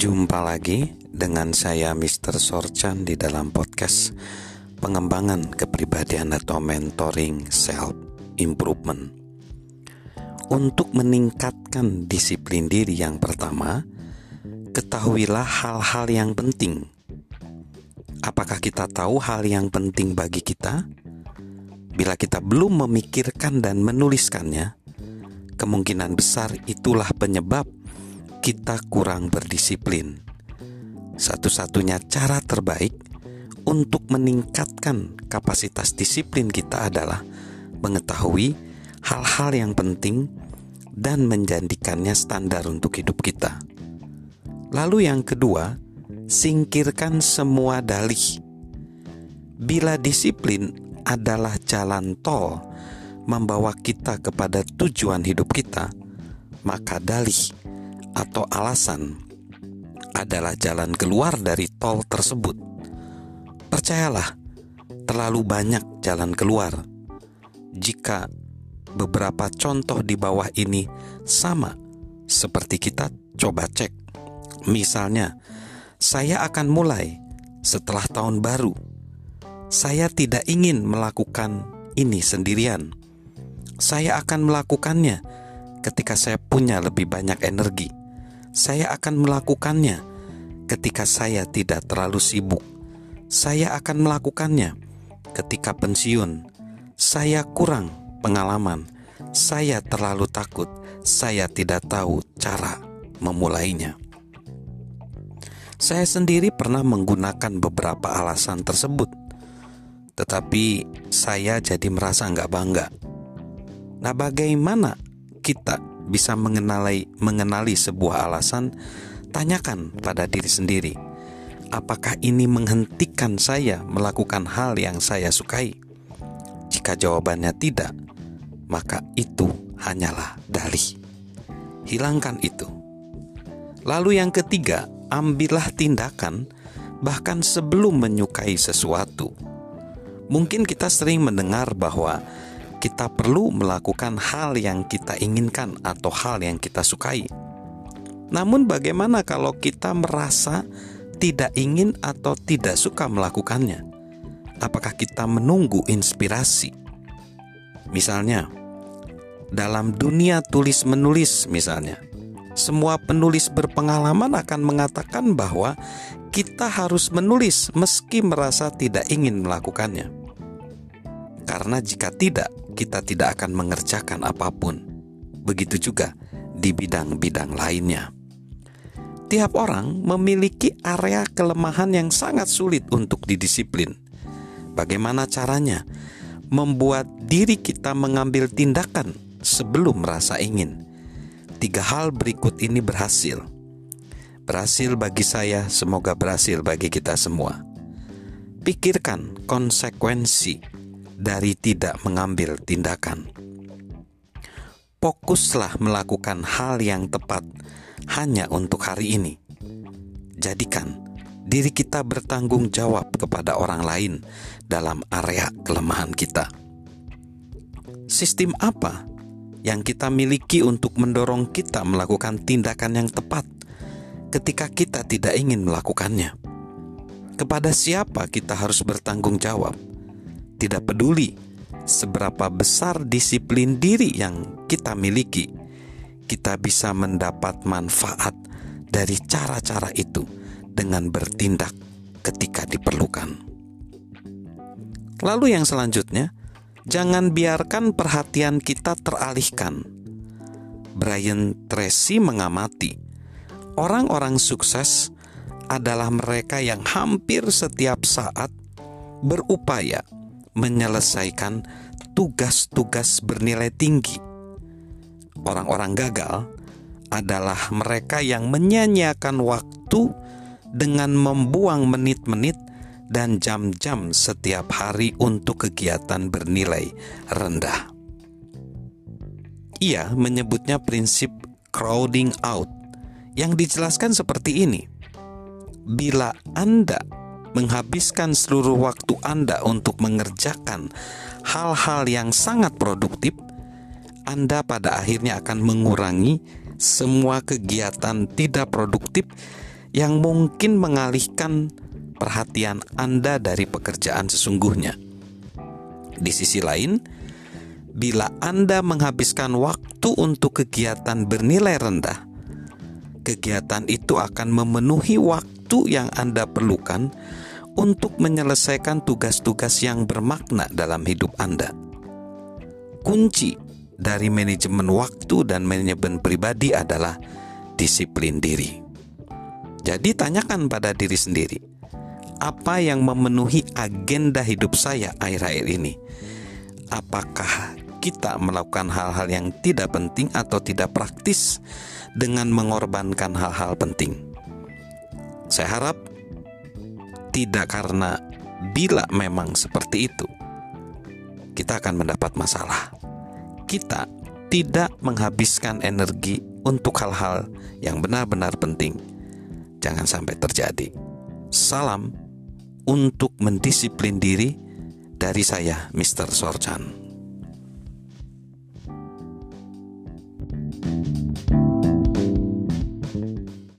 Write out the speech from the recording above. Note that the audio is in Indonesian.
Jumpa lagi dengan saya Mr. Sorchan di dalam podcast pengembangan kepribadian atau mentoring self improvement. Untuk meningkatkan disiplin diri yang pertama, ketahuilah hal-hal yang penting. Apakah kita tahu hal yang penting bagi kita? Bila kita belum memikirkan dan menuliskannya, kemungkinan besar itulah penyebab kita kurang berdisiplin. Satu-satunya cara terbaik untuk meningkatkan kapasitas disiplin kita adalah mengetahui hal-hal yang penting dan menjadikannya standar untuk hidup kita. Lalu, yang kedua, singkirkan semua dalih. Bila disiplin adalah jalan tol membawa kita kepada tujuan hidup kita, maka dalih atau alasan adalah jalan keluar dari tol tersebut. Percayalah, terlalu banyak jalan keluar. Jika beberapa contoh di bawah ini sama seperti kita coba cek. Misalnya, saya akan mulai setelah tahun baru. Saya tidak ingin melakukan ini sendirian. Saya akan melakukannya ketika saya punya lebih banyak energi saya akan melakukannya ketika saya tidak terlalu sibuk. Saya akan melakukannya ketika pensiun. Saya kurang pengalaman. Saya terlalu takut. Saya tidak tahu cara memulainya. Saya sendiri pernah menggunakan beberapa alasan tersebut, tetapi saya jadi merasa nggak bangga. Nah, bagaimana kita bisa mengenali mengenali sebuah alasan, tanyakan pada diri sendiri, apakah ini menghentikan saya melakukan hal yang saya sukai? Jika jawabannya tidak, maka itu hanyalah dalih. Hilangkan itu. Lalu yang ketiga, ambillah tindakan bahkan sebelum menyukai sesuatu. Mungkin kita sering mendengar bahwa kita perlu melakukan hal yang kita inginkan atau hal yang kita sukai. Namun, bagaimana kalau kita merasa tidak ingin atau tidak suka melakukannya? Apakah kita menunggu inspirasi? Misalnya, dalam dunia tulis-menulis, misalnya, semua penulis berpengalaman akan mengatakan bahwa kita harus menulis meski merasa tidak ingin melakukannya, karena jika tidak, kita tidak akan mengerjakan apa pun. Begitu juga di bidang-bidang lainnya. Tiap orang memiliki area kelemahan yang sangat sulit untuk didisiplin. Bagaimana caranya membuat diri kita mengambil tindakan sebelum merasa ingin? Tiga hal berikut ini berhasil. Berhasil bagi saya, semoga berhasil bagi kita semua. Pikirkan konsekuensi dari tidak mengambil tindakan. Fokuslah melakukan hal yang tepat hanya untuk hari ini. Jadikan diri kita bertanggung jawab kepada orang lain dalam area kelemahan kita. Sistem apa yang kita miliki untuk mendorong kita melakukan tindakan yang tepat ketika kita tidak ingin melakukannya? Kepada siapa kita harus bertanggung jawab? Tidak peduli seberapa besar disiplin diri yang kita miliki, kita bisa mendapat manfaat dari cara-cara itu dengan bertindak ketika diperlukan. Lalu, yang selanjutnya, jangan biarkan perhatian kita teralihkan. Brian Tracy mengamati orang-orang sukses adalah mereka yang hampir setiap saat berupaya menyelesaikan tugas-tugas bernilai tinggi. Orang-orang gagal adalah mereka yang menyanyiakan waktu dengan membuang menit-menit dan jam-jam setiap hari untuk kegiatan bernilai rendah. Ia menyebutnya prinsip crowding out yang dijelaskan seperti ini. Bila Anda menghabiskan seluruh waktu Anda untuk mengerjakan hal-hal yang sangat produktif, Anda pada akhirnya akan mengurangi semua kegiatan tidak produktif yang mungkin mengalihkan perhatian Anda dari pekerjaan sesungguhnya. Di sisi lain, bila Anda menghabiskan waktu untuk kegiatan bernilai rendah, kegiatan itu akan memenuhi waktu yang Anda perlukan untuk menyelesaikan tugas-tugas yang bermakna dalam hidup Anda. Kunci dari manajemen waktu dan manajemen pribadi adalah disiplin diri. Jadi, tanyakan pada diri sendiri, apa yang memenuhi agenda hidup saya akhir-akhir ini? Apakah kita melakukan hal-hal yang tidak penting atau tidak praktis dengan mengorbankan hal-hal penting? Saya harap tidak karena bila memang seperti itu, kita akan mendapat masalah. Kita tidak menghabiskan energi untuk hal-hal yang benar-benar penting. Jangan sampai terjadi. Salam untuk mendisiplin diri dari saya, Mr. Sorchan.